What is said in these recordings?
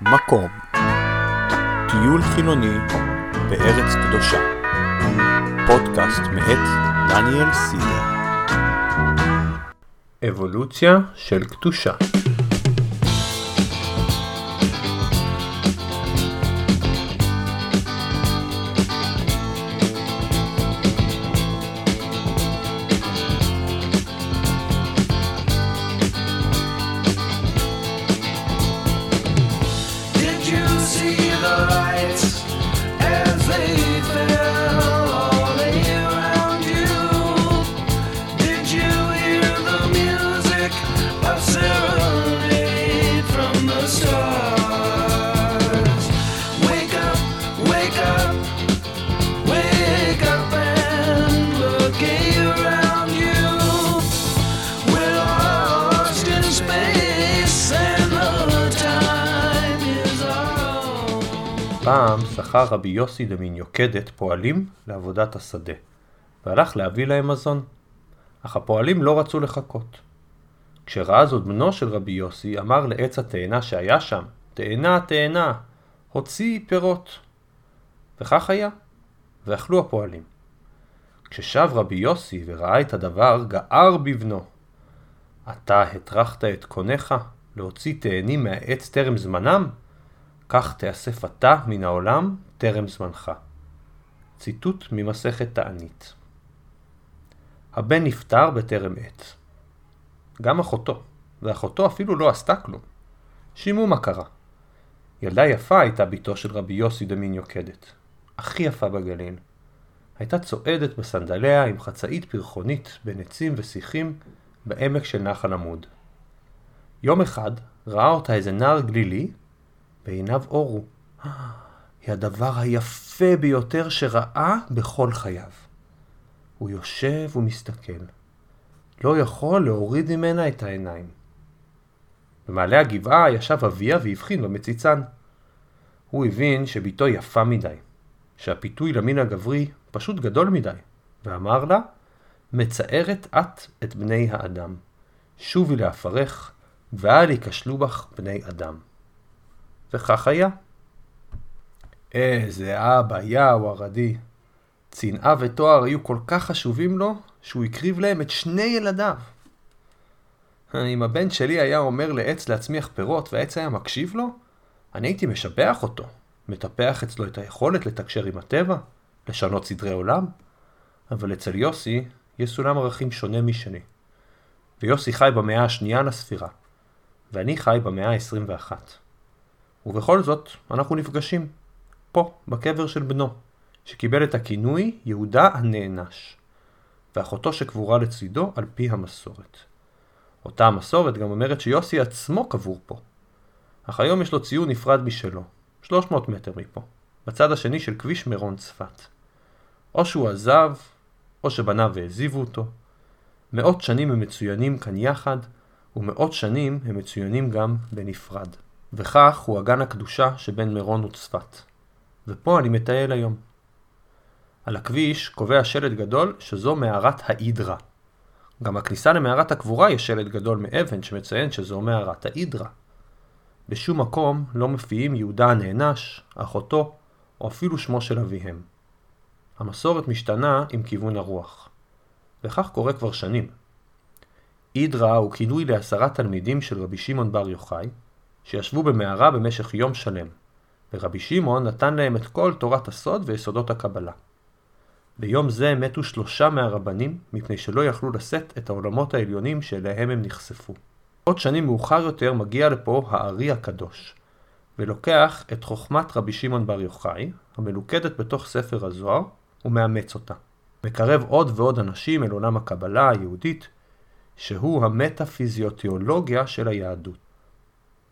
מקום. טיול חילוני בארץ קדושה. פודקאסט מאת דניאל סידר אבולוציה של קדושה פעם שכר רבי יוסי דמין יוקדת פועלים לעבודת השדה, והלך להביא להם מזון. אך הפועלים לא רצו לחכות. כשראה זאת בנו של רבי יוסי, אמר לעץ התאנה שהיה שם, תאנה, תאנה, הוציא פירות. וכך היה, ואכלו הפועלים. כששב רבי יוסי וראה את הדבר, גער בבנו. אתה הטרחת את קונך להוציא תאנים מהעץ טרם זמנם? כך תאסף אתה מן העולם טרם זמנך. ציטוט ממסכת תענית. הבן נפטר בטרם עת. גם אחותו, ואחותו אפילו לא עשתה כלום. שימו מה קרה. ילדה יפה הייתה בתו של רבי יוסי דמין יוקדת. הכי יפה בגליל. הייתה צועדת בסנדליה עם חצאית פרחונית בין עצים ושיחים בעמק של נחל עמוד. יום אחד ראה אותה איזה נער גלילי ועיניו אורו. היא הדבר היפה ביותר שראה בכל חייו. הוא יושב ומסתכל. לא יכול להוריד ממנה את העיניים. במעלה הגבעה ישב אביה והבחין במציצן. הוא הבין שבתו יפה מדי, שהפיתוי למין הגברי פשוט גדול מדי, ואמר לה, מצערת את את בני האדם. שובי לעפרך, ואל ייכשלו בך בני אדם. וכך היה. איזה אבא, יאו ערדי. צנעה ותואר היו כל כך חשובים לו, שהוא הקריב להם את שני ילדיו. אם הבן שלי היה אומר לעץ להצמיח פירות והעץ היה מקשיב לו, אני הייתי משבח אותו, מטפח אצלו את היכולת לתקשר עם הטבע, לשנות סדרי עולם. אבל אצל יוסי יש סולם ערכים שונה משני. ויוסי חי במאה השנייה לספירה, ואני חי במאה ה-21. ובכל זאת, אנחנו נפגשים. פה, בקבר של בנו, שקיבל את הכינוי יהודה הנענש, ואחותו שקבורה לצידו על פי המסורת. אותה המסורת גם אומרת שיוסי עצמו קבור פה. אך היום יש לו ציון נפרד משלו, 300 מטר מפה, בצד השני של כביש מירון צפת. או שהוא עזב, או שבניו העזיבו אותו. מאות שנים הם מצוינים כאן יחד, ומאות שנים הם מצוינים גם בנפרד. וכך הוא אגן הקדושה שבין מירון וצפת. ופה אני מטייל היום. על הכביש קובע שלט גדול שזו מערת ההידרה. גם הכניסה למערת הקבורה יש שלט גדול מאבן שמציין שזו מערת ההידרה. בשום מקום לא מופיעים יהודה הנענש, אחותו, או אפילו שמו של אביהם. המסורת משתנה עם כיוון הרוח. וכך קורה כבר שנים. הידרה הוא כינוי לעשרה תלמידים של רבי שמעון בר יוחאי, שישבו במערה במשך יום שלם, ורבי שמעון נתן להם את כל תורת הסוד ויסודות הקבלה. ביום זה מתו שלושה מהרבנים, מפני שלא יכלו לשאת את העולמות העליונים שאליהם הם נחשפו. עוד שנים מאוחר יותר מגיע לפה הארי הקדוש, ולוקח את חוכמת רבי שמעון בר יוחאי, המלוכדת בתוך ספר הזוהר, ומאמץ אותה. מקרב עוד ועוד אנשים אל עולם הקבלה היהודית, שהוא המטאפיזיותיאולוגיה של היהדות.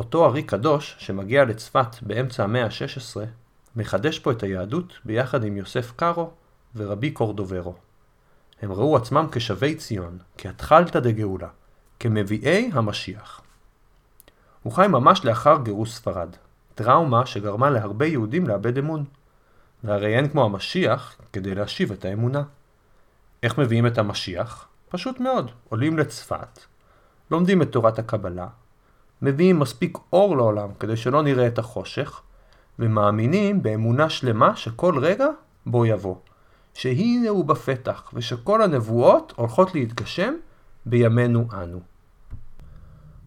אותו ארי קדוש, שמגיע לצפת באמצע המאה ה-16, מחדש פה את היהדות ביחד עם יוסף קארו ורבי קורדוברו. הם ראו עצמם כשבי ציון, כהתחלתא דגאולה, כמביאי המשיח. הוא חי ממש לאחר גירוש ספרד, טראומה שגרמה להרבה יהודים לאבד אמון. והרי אין כמו המשיח כדי להשיב את האמונה. איך מביאים את המשיח? פשוט מאוד, עולים לצפת, לומדים את תורת הקבלה, מביאים מספיק אור לעולם כדי שלא נראה את החושך, ומאמינים באמונה שלמה שכל רגע בו יבוא, שהנה הוא בפתח, ושכל הנבואות הולכות להתגשם בימינו אנו.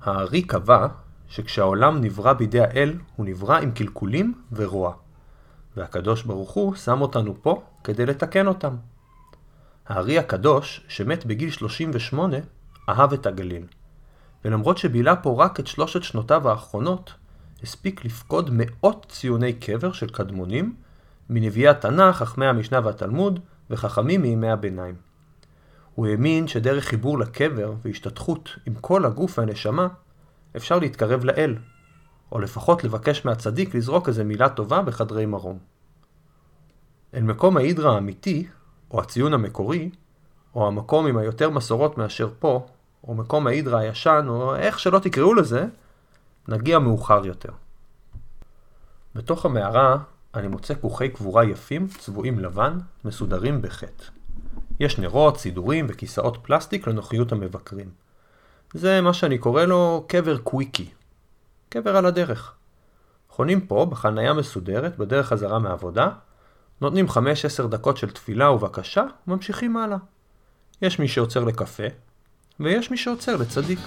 הארי קבע שכשהעולם נברא בידי האל, הוא נברא עם קלקולים ורוע, והקדוש ברוך הוא שם אותנו פה כדי לתקן אותם. הארי הקדוש, שמת בגיל 38, אהב את הגליל. ולמרות שבילה פה רק את שלושת שנותיו האחרונות, הספיק לפקוד מאות ציוני קבר של קדמונים, מנביאי התנ"ך, חכמי המשנה והתלמוד, וחכמים מימי הביניים. הוא האמין שדרך חיבור לקבר והשתתחות עם כל הגוף והנשמה, אפשר להתקרב לאל, או לפחות לבקש מהצדיק לזרוק איזה מילה טובה בחדרי מרום. אל מקום ההידרה האמיתי, או הציון המקורי, או המקום עם היותר מסורות מאשר פה, או מקום ההידרה הישן, או איך שלא תקראו לזה, נגיע מאוחר יותר. בתוך המערה אני מוצא כוכי קבורה יפים, צבועים לבן, מסודרים בחטא. יש נרות, סידורים וכיסאות פלסטיק לנוחיות המבקרים. זה מה שאני קורא לו קבר קוויקי. קבר על הדרך. חונים פה בחניה מסודרת בדרך חזרה מעבודה, נותנים 5-10 דקות של תפילה ובקשה וממשיכים הלאה. יש מי שעוצר לקפה, ויש מי שעוצר לצדיק.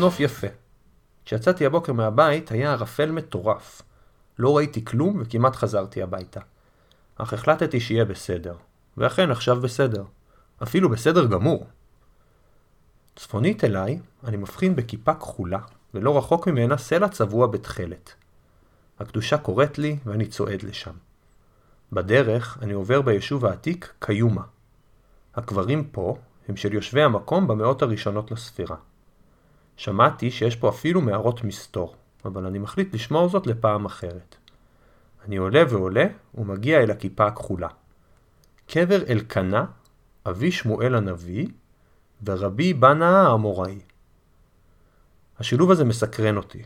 הנוף יפה. כשיצאתי הבוקר מהבית היה ערפל מטורף. לא ראיתי כלום וכמעט חזרתי הביתה. אך החלטתי שיהיה בסדר. ואכן עכשיו בסדר. אפילו בסדר גמור. צפונית אליי אני מבחין בכיפה כחולה, ולא רחוק ממנה סלע צבוע בתכלת. הקדושה קוראת לי ואני צועד לשם. בדרך אני עובר ביישוב העתיק קיומה. הקברים פה הם של יושבי המקום במאות הראשונות לספירה. שמעתי שיש פה אפילו מערות מסתור, אבל אני מחליט לשמור זאת לפעם אחרת. אני עולה ועולה ומגיע אל הכיפה הכחולה. קבר אלקנה, אבי שמואל הנביא, ורבי בנה האמוראי. השילוב הזה מסקרן אותי.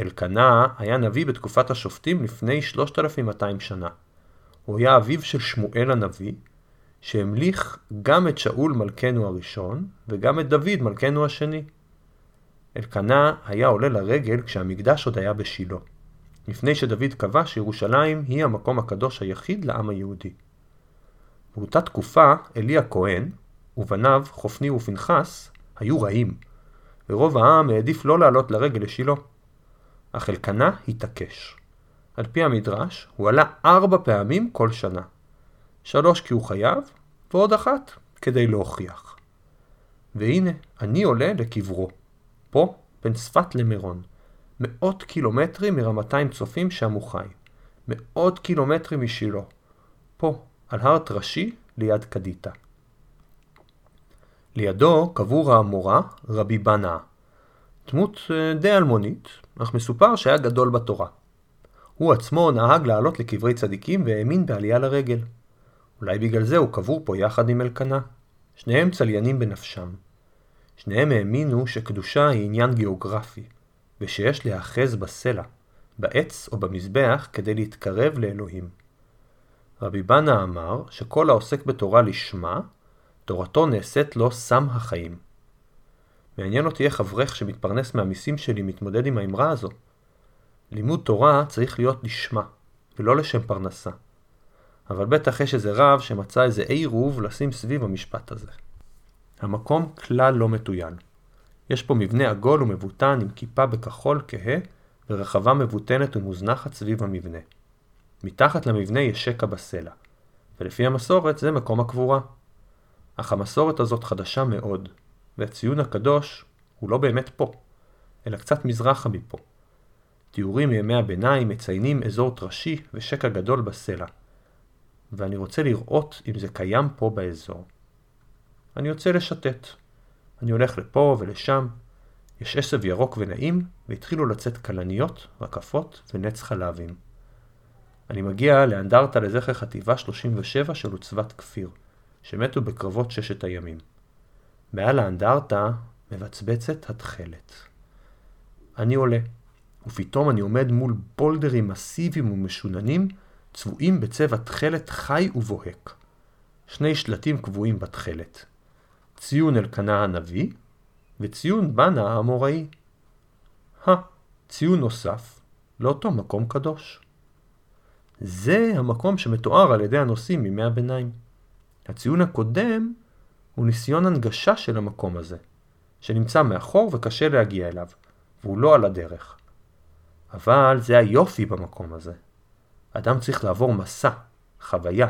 אלקנה היה נביא בתקופת השופטים לפני 3200 שנה. הוא היה אביו של שמואל הנביא, שהמליך גם את שאול מלכנו הראשון, וגם את דוד מלכנו השני. אלקנה היה עולה לרגל כשהמקדש עוד היה בשילה, לפני שדוד קבע שירושלים היא המקום הקדוש היחיד לעם היהודי. באותה תקופה עלי הכהן ובניו חופני ופנחס היו רעים, ורוב העם העדיף לא לעלות לרגל לשילה. אך אלקנה התעקש. על פי המדרש, הוא עלה ארבע פעמים כל שנה. שלוש כי הוא חייב, ועוד אחת כדי להוכיח. והנה, אני עולה לקברו. פה, בין צפת למירון. מאות קילומטרים מרמתיים צופים שם הוא חי. מאות קילומטרים משילה. פה, על הר טרשי, ליד קדיטה. לידו קבור האמורה רבי בנאה. דמות אה, די אלמונית, אך מסופר שהיה גדול בתורה. הוא עצמו נהג לעלות לקברי צדיקים והאמין בעלייה לרגל. אולי בגלל זה הוא קבור פה יחד עם אלקנה. שניהם צליינים בנפשם. שניהם האמינו שקדושה היא עניין גיאוגרפי, ושיש להיאחז בסלע, בעץ או במזבח כדי להתקרב לאלוהים. רבי בנה אמר שכל העוסק בתורה לשמה, תורתו נעשית לו סם החיים. מעניין אותי איך אברך שמתפרנס מהמיסים שלי מתמודד עם האמרה הזו. לימוד תורה צריך להיות לשמה, ולא לשם פרנסה. אבל בטח יש איזה רב שמצא איזה עירוב לשים סביב המשפט הזה. המקום כלל לא מטוין. יש פה מבנה עגול ומבוטן עם כיפה בכחול כהה ורחבה מבוטנת ומוזנחת סביב המבנה. מתחת למבנה יש שקע בסלע, ולפי המסורת זה מקום הקבורה. אך המסורת הזאת חדשה מאוד, והציון הקדוש הוא לא באמת פה, אלא קצת מזרחה מפה. תיאורים מימי הביניים מציינים אזור טרשי ושקע גדול בסלע, ואני רוצה לראות אם זה קיים פה באזור. אני יוצא לשוטט. אני הולך לפה ולשם. יש עשב ירוק ונעים, והתחילו לצאת כלניות, רקפות ונץ חלבים. אני מגיע לאנדרטה לזכר חטיבה 37 של עוצבת כפיר, שמתו בקרבות ששת הימים. מעל האנדרטה מבצבצת התכלת. אני עולה, ופתאום אני עומד מול בולדרים מסיביים ומשוננים, צבועים בצבע תכלת חי ובוהק. שני שלטים קבועים בתכלת. ציון אלקנה הנביא, וציון בנה האמוראי. הא, ציון נוסף לאותו מקום קדוש. זה המקום שמתואר על ידי הנוסעים מימי הביניים. הציון הקודם הוא ניסיון הנגשה של המקום הזה, שנמצא מאחור וקשה להגיע אליו, והוא לא על הדרך. אבל זה היופי במקום הזה. אדם צריך לעבור מסע, חוויה,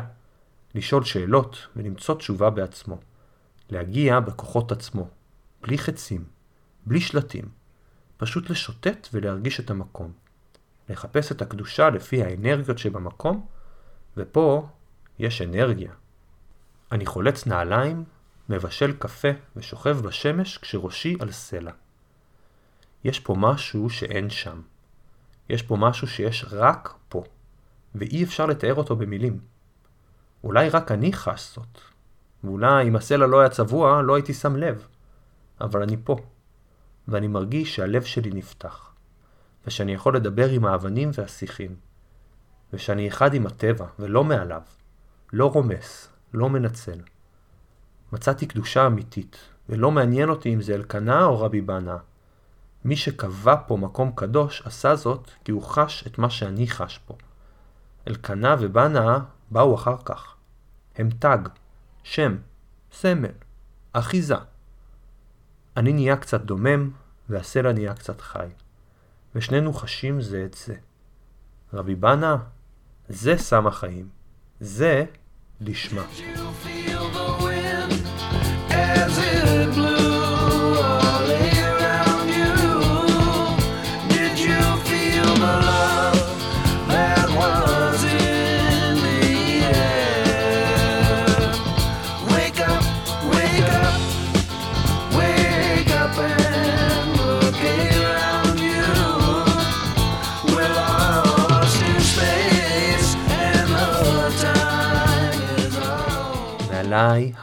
לשאול שאלות ולמצוא תשובה בעצמו. להגיע בכוחות עצמו, בלי חצים, בלי שלטים, פשוט לשוטט ולהרגיש את המקום. לחפש את הקדושה לפי האנרגיות שבמקום, ופה יש אנרגיה. אני חולץ נעליים, מבשל קפה ושוכב בשמש כשראשי על סלע. יש פה משהו שאין שם. יש פה משהו שיש רק פה, ואי אפשר לתאר אותו במילים. אולי רק אני חש זאת, ואולי אם הסלע לא היה צבוע לא הייתי שם לב, אבל אני פה, ואני מרגיש שהלב שלי נפתח. ושאני יכול לדבר עם האבנים והשיחים, ושאני אחד עם הטבע ולא מעליו, לא רומס, לא מנצל. מצאתי קדושה אמיתית, ולא מעניין אותי אם זה אלקנה או רבי בנה. מי שקבע פה מקום קדוש עשה זאת כי הוא חש את מה שאני חש פה. אלקנה ובנה באו אחר כך. הם תג, שם, סמל, אחיזה. אני נהיה קצת דומם, והסלע נהיה קצת חי. ושנינו חשים זה את זה. רבי בנה, זה סם החיים. זה לשמה.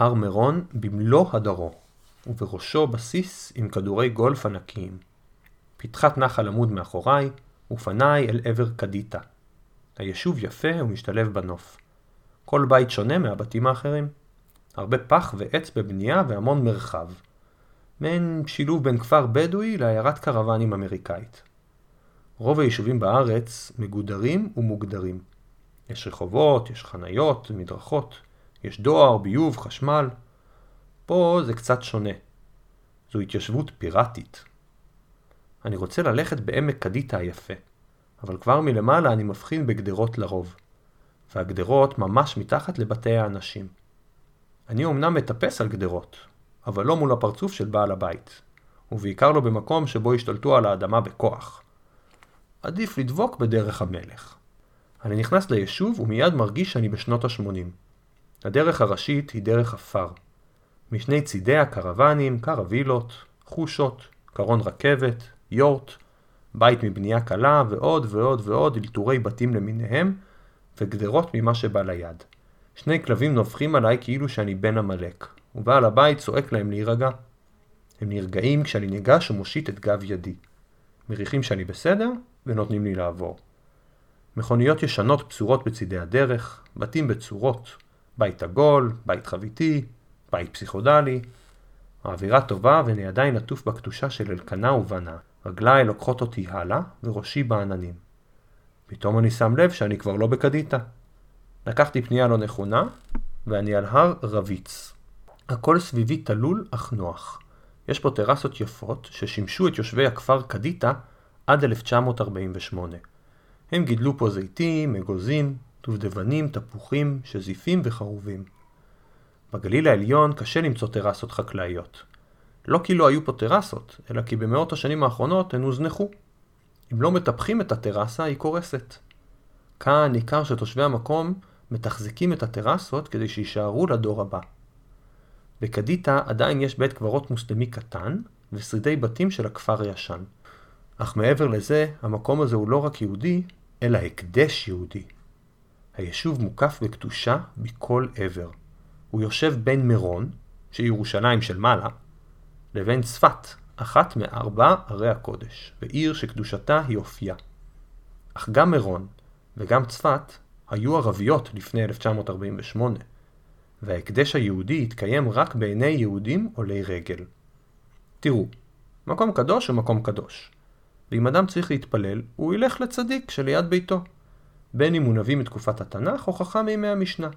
הר מירון במלוא הדרו, ובראשו בסיס עם כדורי גולף ענקיים. פתחת נחל עמוד מאחוריי, ופניי אל עבר קדיטה. היישוב יפה ומשתלב בנוף. כל בית שונה מהבתים האחרים. הרבה פח ועץ בבנייה והמון מרחב. מעין שילוב בין כפר בדואי לעיירת קרוונים אמריקאית. רוב היישובים בארץ מגודרים ומוגדרים. יש רחובות, יש חניות, מדרכות, יש דואר, ביוב, חשמל. פה זה קצת שונה. זו התיישבות פיראטית. אני רוצה ללכת בעמק קדיטה היפה, אבל כבר מלמעלה אני מבחין בגדרות לרוב, והגדרות ממש מתחת לבתי האנשים. אני אומנם מטפס על גדרות, אבל לא מול הפרצוף של בעל הבית, ובעיקר לא במקום שבו השתלטו על האדמה בכוח. עדיף לדבוק בדרך המלך. אני נכנס ליישוב ומיד מרגיש שאני בשנות ה-80. הדרך הראשית היא דרך עפר. משני צידיה קרוונים, קרווילות, חושות, קרון רכבת, יורט, בית מבנייה קלה ועוד ועוד ועוד אלתורי בתים למיניהם, וגדרות ממה שבא ליד. שני כלבים נובחים עליי כאילו שאני בן עמלק, ובעל הבית צועק להם להירגע. הם נרגעים כשאני ניגש ומושיט את גב ידי. מריחים שאני בסדר, ונותנים לי לעבור. מכוניות ישנות פזורות בצידי הדרך, בתים בצורות, בית עגול, בית חביתי, בית פסיכודלי. האווירה טובה ואני עדיין עטוף בקדושה של אלקנה ובנה. רגליי לוקחות אותי הלאה, וראשי בעננים. פתאום אני שם לב שאני כבר לא בקדיטה. לקחתי פנייה לא נכונה, ואני על הר רביץ. הכל סביבי תלול אך נוח. יש פה טרסות יפות ששימשו את יושבי הכפר קדיטה עד 1948. הם גידלו פה זיתים, אגוזים, דובדבנים, תפוחים, שזיפים וחרובים. בגליל העליון קשה למצוא טרסות חקלאיות. לא כי לא היו פה טרסות, אלא כי במאות השנים האחרונות הן הוזנחו. אם לא מטפחים את הטרסה, היא קורסת. כאן ניכר שתושבי המקום מתחזקים את הטרסות כדי שיישארו לדור הבא. בקדיטה עדיין יש בית קברות מוסלמי קטן, ושרידי בתים של הכפר הישן. אך מעבר לזה, המקום הזה הוא לא רק יהודי, אלא הקדש יהודי. היישוב מוקף בקדושה מכל עבר. הוא יושב בין מירון, שהיא ירושלים של מעלה, לבין צפת, אחת מארבע ערי הקודש, ועיר שקדושתה היא אופייה. אך גם מירון וגם צפת היו ערביות לפני 1948, וההקדש היהודי התקיים רק בעיני יהודים עולי רגל. תראו, מקום קדוש הוא מקום קדוש, ואם אדם צריך להתפלל, הוא ילך לצדיק שליד ביתו, בין אם הוא נביא מתקופת התנ"ך או חכם מימי המשנה.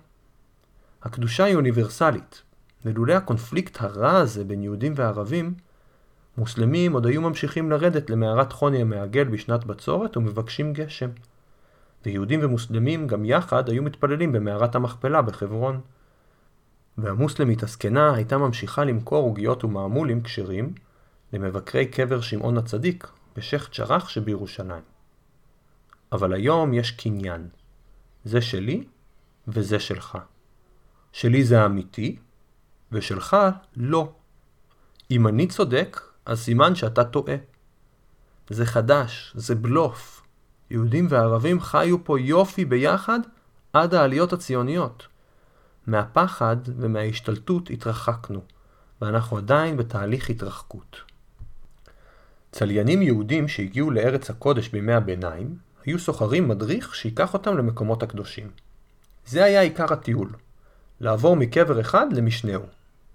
הקדושה היא אוניברסלית, ולולא הקונפליקט הרע הזה בין יהודים וערבים, מוסלמים עוד היו ממשיכים לרדת למערת חוני המעגל בשנת בצורת ומבקשים גשם. ויהודים ומוסלמים גם יחד היו מתפללים במערת המכפלה בחברון. והמוסלמית הזקנה הייתה ממשיכה למכור עוגיות ומעמולים כשרים למבקרי קבר שמעון הצדיק בשייח' ג'ראח שבירושלים. אבל היום יש קניין. זה שלי וזה שלך. שלי זה האמיתי, ושלך לא. אם אני צודק, אז סימן שאתה טועה. זה חדש, זה בלוף. יהודים וערבים חיו פה יופי ביחד עד העליות הציוניות. מהפחד ומההשתלטות התרחקנו, ואנחנו עדיין בתהליך התרחקות. צליינים יהודים שהגיעו לארץ הקודש בימי הביניים, היו סוחרים מדריך שיקח אותם למקומות הקדושים. זה היה עיקר הטיול, לעבור מקבר אחד למשנהו.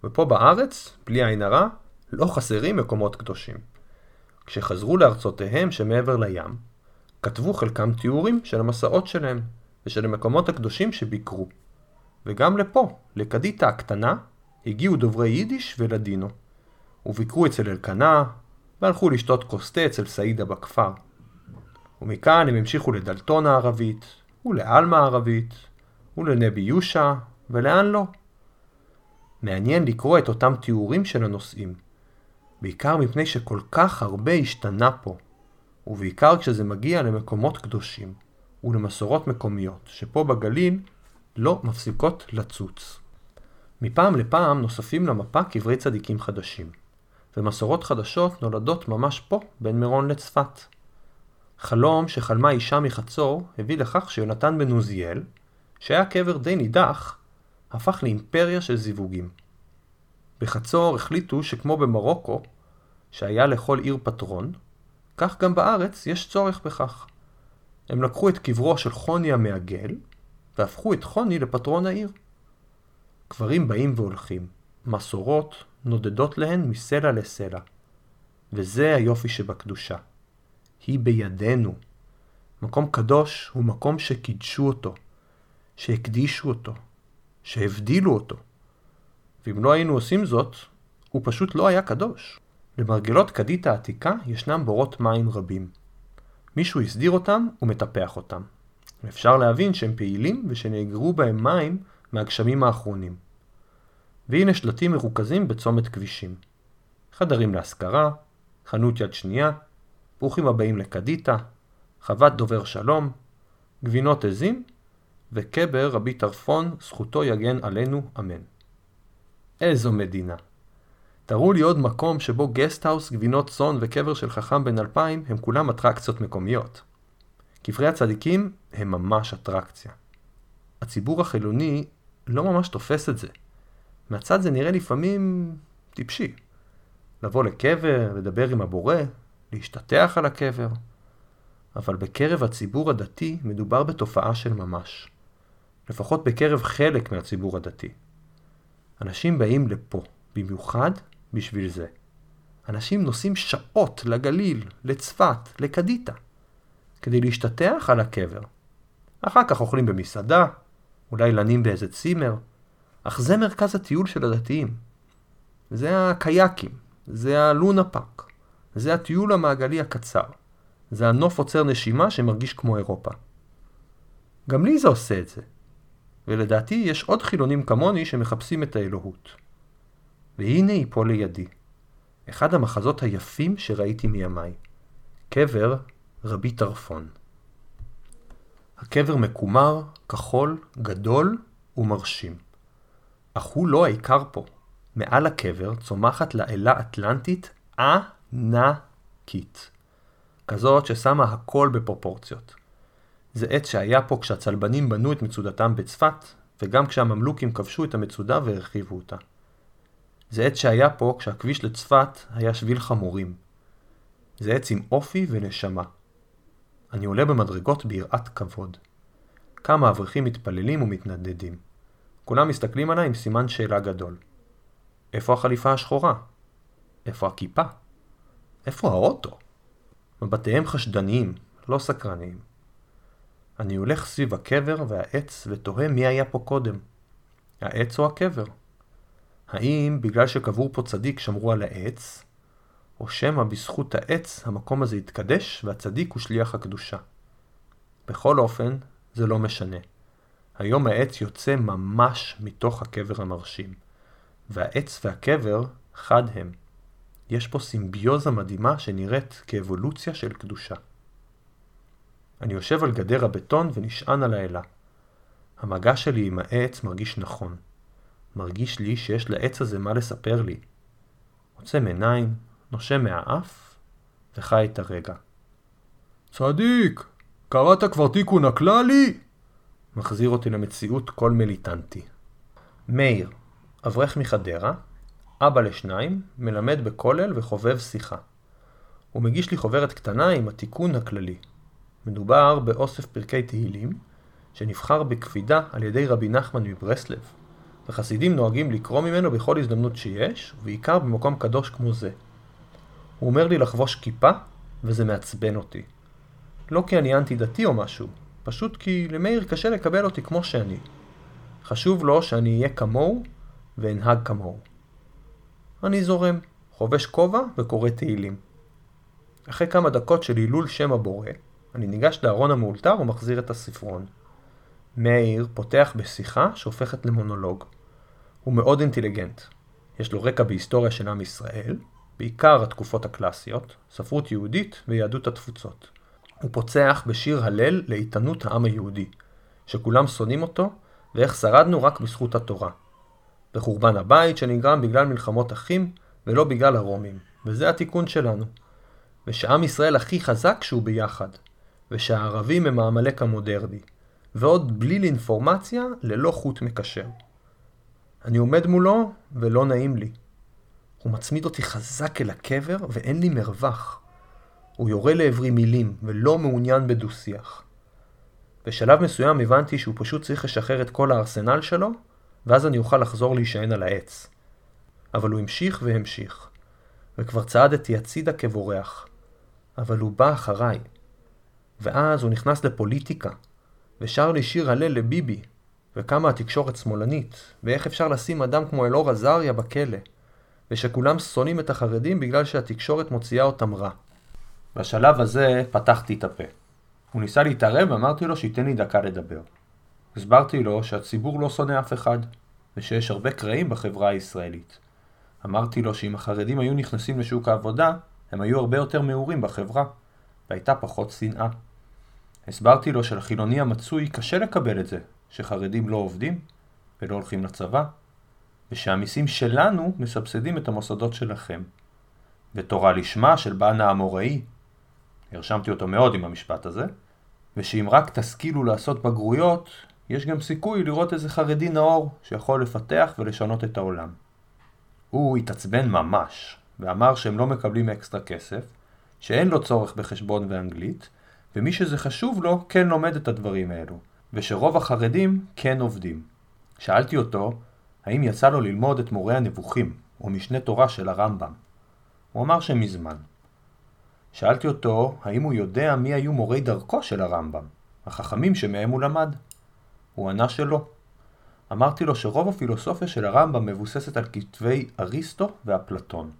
ופה בארץ, בלי עין הרע, לא חסרים מקומות קדושים. כשחזרו לארצותיהם שמעבר לים, כתבו חלקם תיאורים של המסעות שלהם ושל המקומות הקדושים שביקרו. וגם לפה, לקדיטה הקטנה, הגיעו דוברי יידיש ולדינו. וביקרו אצל אלקנה, והלכו לשתות כוס תה אצל סעידה בכפר. ומכאן הם המשיכו לדלתון הערבית, ולעלמה הערבית, ולנבי יושע, ולאן לא. מעניין לקרוא את אותם תיאורים של הנושאים. בעיקר מפני שכל כך הרבה השתנה פה, ובעיקר כשזה מגיע למקומות קדושים ולמסורות מקומיות, שפה בגליל לא מפסיקות לצוץ. מפעם לפעם נוספים למפה קברי צדיקים חדשים, ומסורות חדשות נולדות ממש פה, בין מירון לצפת. חלום שחלמה אישה מחצור הביא לכך שיונתן בן עוזיאל, שהיה קבר די נידח, הפך לאימפריה של זיווגים. בחצור החליטו שכמו במרוקו, שהיה לכל עיר פטרון, כך גם בארץ יש צורך בכך. הם לקחו את קברו של חוני המעגל, והפכו את חוני לפטרון העיר. קברים באים והולכים, מסורות נודדות להן מסלע לסלע. וזה היופי שבקדושה. היא בידינו. מקום קדוש הוא מקום שקידשו אותו, שהקדישו אותו, שהבדילו אותו. ואם לא היינו עושים זאת, הוא פשוט לא היה קדוש. למרגלות כדית העתיקה ישנם בורות מים רבים. מישהו הסדיר אותם ומטפח אותם. אפשר להבין שהם פעילים ושנאגרו בהם מים מהגשמים האחרונים. והנה שלטים מרוכזים בצומת כבישים. חדרים להשכרה, חנות יד שנייה, ברוכים הבאים לקדיטה, חוות דובר שלום, גבינות עזים וקבר רבי טרפון, זכותו יגן עלינו, אמן. איזו מדינה. תראו לי עוד מקום שבו גסטהאוס, גבינות צאן וקבר של חכם בן אלפיים הם כולם אטרקציות מקומיות. קברי הצדיקים הם ממש אטרקציה. הציבור החילוני לא ממש תופס את זה. מהצד זה נראה לפעמים טיפשי. לבוא לקבר, לדבר עם הבורא, להשתטח על הקבר. אבל בקרב הציבור הדתי מדובר בתופעה של ממש. לפחות בקרב חלק מהציבור הדתי. אנשים באים לפה, במיוחד בשביל זה. אנשים נוסעים שעות לגליל, לצפת, לקדיטה, כדי להשתטח על הקבר. אחר כך אוכלים במסעדה, אולי לנים באיזה צימר, אך זה מרכז הטיול של הדתיים. זה הקייקים, זה הלונה פארק, זה הטיול המעגלי הקצר, זה הנוף עוצר נשימה שמרגיש כמו אירופה. גם לי זה עושה את זה, ולדעתי יש עוד חילונים כמוני שמחפשים את האלוהות. והנה היא פה לידי. אחד המחזות היפים שראיתי מימיי. קבר רבי טרפון. הקבר מקומר, כחול, גדול ומרשים. אך הוא לא העיקר פה. מעל הקבר צומחת לה אלה אטלנטית ענקית. כזאת ששמה הכל בפרופורציות. זה עץ שהיה פה כשהצלבנים בנו את מצודתם בצפת, וגם כשהממלוכים כבשו את המצודה והרחיבו אותה. זה עץ שהיה פה כשהכביש לצפת היה שביל חמורים. זה עץ עם אופי ונשמה. אני עולה במדרגות ביראת כבוד. כמה אברכים מתפללים ומתנדנדים. כולם מסתכלים עליי עם סימן שאלה גדול. איפה החליפה השחורה? איפה הכיפה? איפה האוטו? מבטיהם חשדניים, לא סקרניים. אני הולך סביב הקבר והעץ ותוהה מי היה פה קודם. העץ או הקבר? האם בגלל שקבור פה צדיק שמרו על העץ, או שמא בזכות העץ המקום הזה התקדש והצדיק הוא שליח הקדושה. בכל אופן, זה לא משנה. היום העץ יוצא ממש מתוך הקבר המרשים, והעץ והקבר חד הם. יש פה סימביוזה מדהימה שנראית כאבולוציה של קדושה. אני יושב על גדר הבטון ונשען על האלה. המגע שלי עם העץ מרגיש נכון. מרגיש לי שיש לעץ הזה מה לספר לי. עוצם עיניים, נושם מהאף, וחי את הרגע. צדיק, קראת כבר תיקון הכללי? מחזיר אותי למציאות כל מיליטנטי. מאיר, אברך מחדרה, אבא לשניים, מלמד בכולל וחובב שיחה. הוא מגיש לי חוברת קטנה עם התיקון הכללי. מדובר באוסף פרקי תהילים, שנבחר בקפידה על ידי רבי נחמן מברסלב, וחסידים נוהגים לקרוא ממנו בכל הזדמנות שיש, ובעיקר במקום קדוש כמו זה. הוא אומר לי לחבוש כיפה, וזה מעצבן אותי. לא כי אני אנטי דתי או משהו, פשוט כי למאיר קשה לקבל אותי כמו שאני. חשוב לו שאני אהיה כמוהו, ואנהג כמוהו. אני זורם, חובש כובע וקורא תהילים. אחרי כמה דקות של הילול שם הבורא, אני ניגש לארון המאולתר ומחזיר את הספרון. מאיר פותח בשיחה שהופכת למונולוג. הוא מאוד אינטליגנט. יש לו רקע בהיסטוריה של עם ישראל, בעיקר התקופות הקלאסיות, ספרות יהודית ויהדות התפוצות. הוא פוצח בשיר הלל לאיתנות העם היהודי, שכולם שונאים אותו, ואיך שרדנו רק בזכות התורה. וחורבן הבית שנגרם בגלל מלחמות אחים, ולא בגלל הרומים, וזה התיקון שלנו. ושעם ישראל הכי חזק שהוא ביחד, ושהערבים הם העמלק המודרני, ועוד בליל אינפורמציה ללא חוט מקשר. אני עומד מולו ולא נעים לי. הוא מצמיד אותי חזק אל הקבר ואין לי מרווח. הוא יורה לעברי מילים ולא מעוניין בדו-שיח. בשלב מסוים הבנתי שהוא פשוט צריך לשחרר את כל הארסנל שלו, ואז אני אוכל לחזור להישען על העץ. אבל הוא המשיך והמשיך, וכבר צעדתי הצידה כבורח. אבל הוא בא אחריי. ואז הוא נכנס לפוליטיקה, ושר לי שיר הלל לביבי, וכמה התקשורת שמאלנית, ואיך אפשר לשים אדם כמו אלאור עזריה בכלא, ושכולם שונאים את החרדים בגלל שהתקשורת מוציאה אותם רע. בשלב הזה פתחתי את הפה. הוא ניסה להתערב ואמרתי לו שייתן לי דקה לדבר. הסברתי לו שהציבור לא שונא אף אחד, ושיש הרבה קרעים בחברה הישראלית. אמרתי לו שאם החרדים היו נכנסים לשוק העבודה, הם היו הרבה יותר מעורים בחברה, והייתה פחות שנאה. הסברתי לו שלחילוני המצוי קשה לקבל את זה, שחרדים לא עובדים ולא הולכים לצבא, ושהמיסים שלנו מסבסדים את המוסדות שלכם. ותורה לשמה של בנה האמוראי, הרשמתי אותו מאוד עם המשפט הזה, ושאם רק תשכילו לעשות בגרויות, יש גם סיכוי לראות איזה חרדי נאור שיכול לפתח ולשנות את העולם. הוא התעצבן ממש, ואמר שהם לא מקבלים אקסטרה כסף, שאין לו צורך בחשבון ואנגלית, ומי שזה חשוב לו כן לומד את הדברים האלו, ושרוב החרדים כן עובדים. שאלתי אותו, האם יצא לו ללמוד את מורה הנבוכים, או משנה תורה של הרמב"ם. הוא אמר שמזמן. שאלתי אותו, האם הוא יודע מי היו מורי דרכו של הרמב"ם, החכמים שמהם הוא למד. הוא ענה שלא. אמרתי לו שרוב הפילוסופיה של הרמב"ם מבוססת על כתבי אריסטו ואפלטון,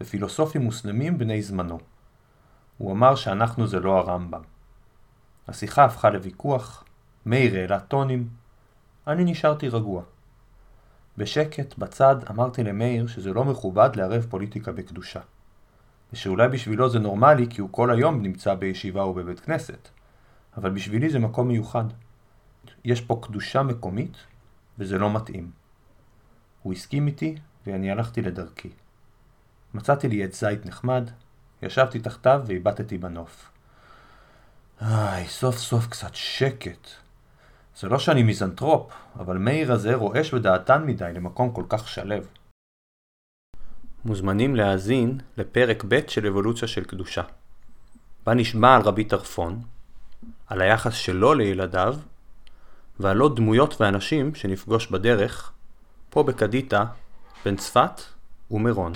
ופילוסופים מוסלמים בני זמנו. הוא אמר שאנחנו זה לא הרמב"ם. השיחה הפכה לוויכוח, מאיר העלה טונים, אני נשארתי רגוע. בשקט, בצד, אמרתי למאיר שזה לא מכובד לערב פוליטיקה בקדושה. ושאולי בשבילו זה נורמלי כי הוא כל היום נמצא בישיבה או בבית כנסת, אבל בשבילי זה מקום מיוחד. יש פה קדושה מקומית, וזה לא מתאים. הוא הסכים איתי, ואני הלכתי לדרכי. מצאתי לי עץ זית נחמד, ישבתי תחתיו והבטתי בנוף. איי, סוף סוף קצת שקט. זה לא שאני מיזנטרופ, אבל מאיר הזה רועש ודעתן מדי למקום כל כך שלו. מוזמנים להאזין לפרק ב' של אבולוציה של קדושה. בה נשמע על רבי טרפון, על היחס שלו לילדיו, עוד דמויות ואנשים שנפגוש בדרך, פה בקדיטה, בין צפת ומירון.